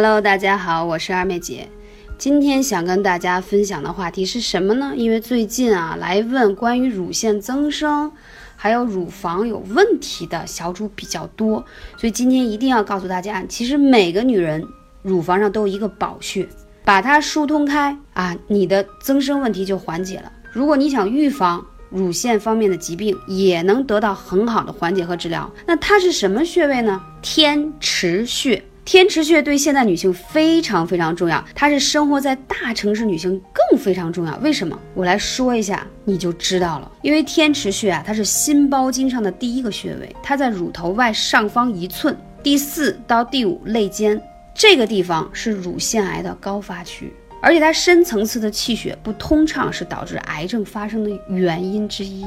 Hello，大家好，我是二妹姐。今天想跟大家分享的话题是什么呢？因为最近啊，来问关于乳腺增生还有乳房有问题的小主比较多，所以今天一定要告诉大家，其实每个女人乳房上都有一个宝穴，把它疏通开啊，你的增生问题就缓解了。如果你想预防，乳腺方面的疾病也能得到很好的缓解和治疗。那它是什么穴位呢？天池穴。天池穴对现代女性非常非常重要，它是生活在大城市女性更非常重要。为什么？我来说一下，你就知道了。因为天池穴啊，它是心包经上的第一个穴位，它在乳头外上方一寸，第四到第五肋间这个地方是乳腺癌的高发区。而且它深层次的气血不通畅是导致癌症发生的原因之一，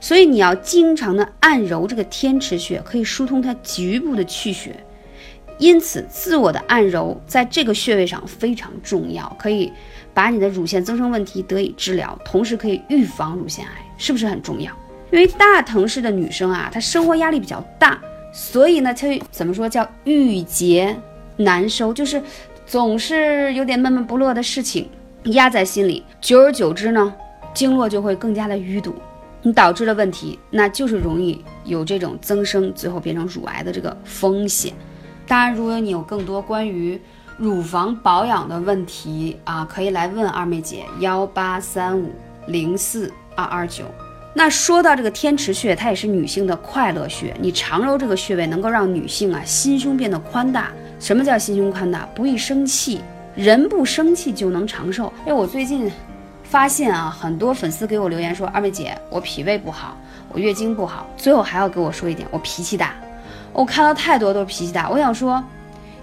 所以你要经常的按揉这个天池穴，可以疏通它局部的气血。因此，自我的按揉在这个穴位上非常重要，可以把你的乳腺增生问题得以治疗，同时可以预防乳腺癌，是不是很重要？因为大城市的女生啊，她生活压力比较大，所以呢，她怎么说叫郁结难收，就是。总是有点闷闷不乐的事情压在心里，久而久之呢，经络就会更加的淤堵，你导致的问题，那就是容易有这种增生，最后变成乳癌的这个风险。当然，如果你有更多关于乳房保养的问题啊，可以来问二妹姐幺八三五零四二二九。那说到这个天池穴，它也是女性的快乐穴，你常揉这个穴位，能够让女性啊心胸变得宽大。什么叫心胸宽大？不易生气，人不生气就能长寿。哎，我最近发现啊，很多粉丝给我留言说：“二妹姐，我脾胃不好，我月经不好，最后还要给我说一点，我脾气大。”我看到太多都是脾气大。我想说，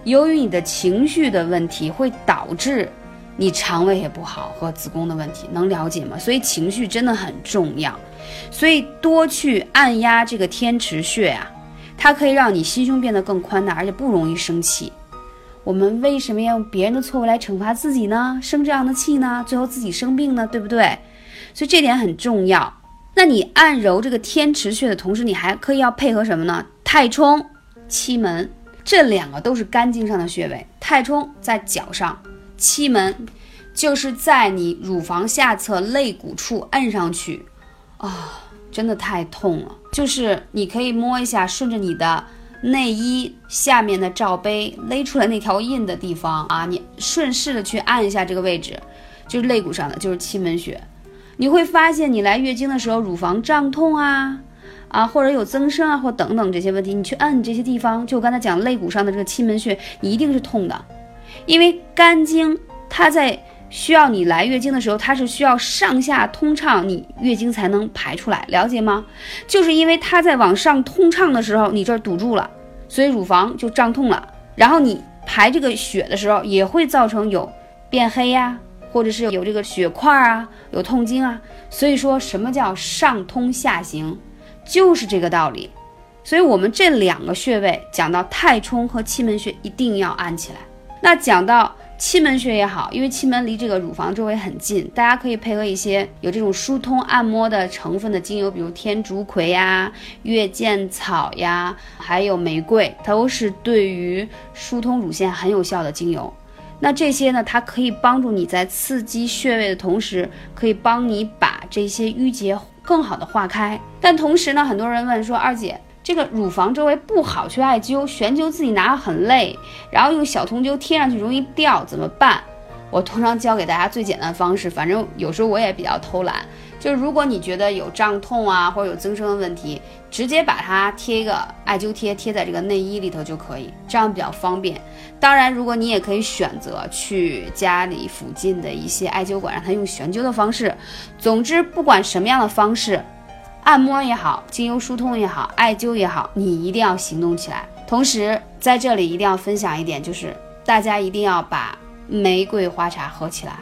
由于你的情绪的问题，会导致你肠胃也不好和子宫的问题，能了解吗？所以情绪真的很重要，所以多去按压这个天池穴啊。它可以让你心胸变得更宽大，而且不容易生气。我们为什么要用别人的错误来惩罚自己呢？生这样的气呢？最后自己生病呢？对不对？所以这点很重要。那你按揉这个天池穴的同时，你还可以要配合什么呢？太冲、期门这两个都是肝经上的穴位。太冲在脚上，期门就是在你乳房下侧肋骨处按上去。啊。真的太痛了，就是你可以摸一下，顺着你的内衣下面的罩杯勒出来那条印的地方啊，你顺势的去按一下这个位置，就是肋骨上的，就是期门穴。你会发现，你来月经的时候，乳房胀痛啊，啊，或者有增生啊，或等等这些问题，你去按这些地方，就我刚才讲肋骨上的这个期门穴，你一定是痛的，因为肝经它在。需要你来月经的时候，它是需要上下通畅，你月经才能排出来，了解吗？就是因为它在往上通畅的时候，你这儿堵住了，所以乳房就胀痛了。然后你排这个血的时候，也会造成有变黑呀，或者是有这个血块啊，有痛经啊。所以说什么叫上通下行，就是这个道理。所以我们这两个穴位讲到太冲和气门穴，一定要按起来。那讲到。气门穴也好，因为气门离这个乳房周围很近，大家可以配合一些有这种疏通按摩的成分的精油，比如天竺葵呀、月见草呀，还有玫瑰，都是对于疏通乳腺很有效的精油。那这些呢，它可以帮助你在刺激穴位的同时，可以帮你把这些淤结更好的化开。但同时呢，很多人问说，二姐。这个乳房周围不好去艾灸，悬灸自己拿很累，然后用小铜灸贴上去容易掉，怎么办？我通常教给大家最简单的方式，反正有时候我也比较偷懒，就是如果你觉得有胀痛啊或者有增生的问题，直接把它贴一个艾灸贴贴在这个内衣里头就可以，这样比较方便。当然，如果你也可以选择去家里附近的一些艾灸馆，让他用悬灸的方式。总之，不管什么样的方式。按摩也好，精油疏通也好，艾灸也好，你一定要行动起来。同时，在这里一定要分享一点，就是大家一定要把玫瑰花茶喝起来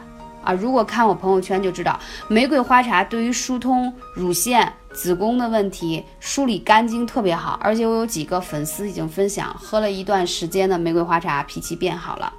啊！如果看我朋友圈就知道，玫瑰花茶对于疏通乳腺、子宫的问题、梳理肝经特别好。而且我有几个粉丝已经分享，喝了一段时间的玫瑰花茶，脾气变好了，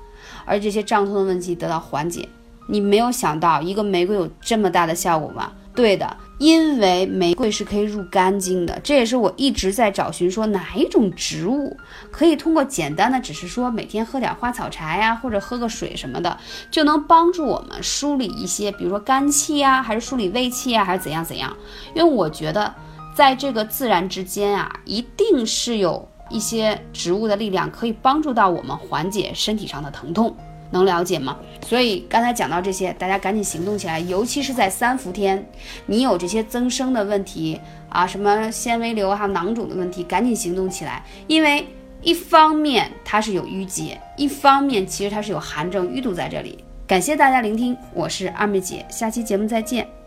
而这些胀痛的问题得到缓解。你没有想到一个玫瑰有这么大的效果吗？对的。因为玫瑰是可以入肝经的，这也是我一直在找寻说哪一种植物可以通过简单的，只是说每天喝点花草茶呀，或者喝个水什么的，就能帮助我们梳理一些，比如说肝气呀，还是梳理胃气呀，还是怎样怎样？因为我觉得在这个自然之间啊，一定是有一些植物的力量可以帮助到我们缓解身体上的疼痛。能了解吗？所以刚才讲到这些，大家赶紧行动起来，尤其是在三伏天，你有这些增生的问题啊，什么纤维瘤还有囊肿的问题，赶紧行动起来，因为一方面它是有淤结，一方面其实它是有寒症淤堵在这里。感谢大家聆听，我是二妹姐，下期节目再见。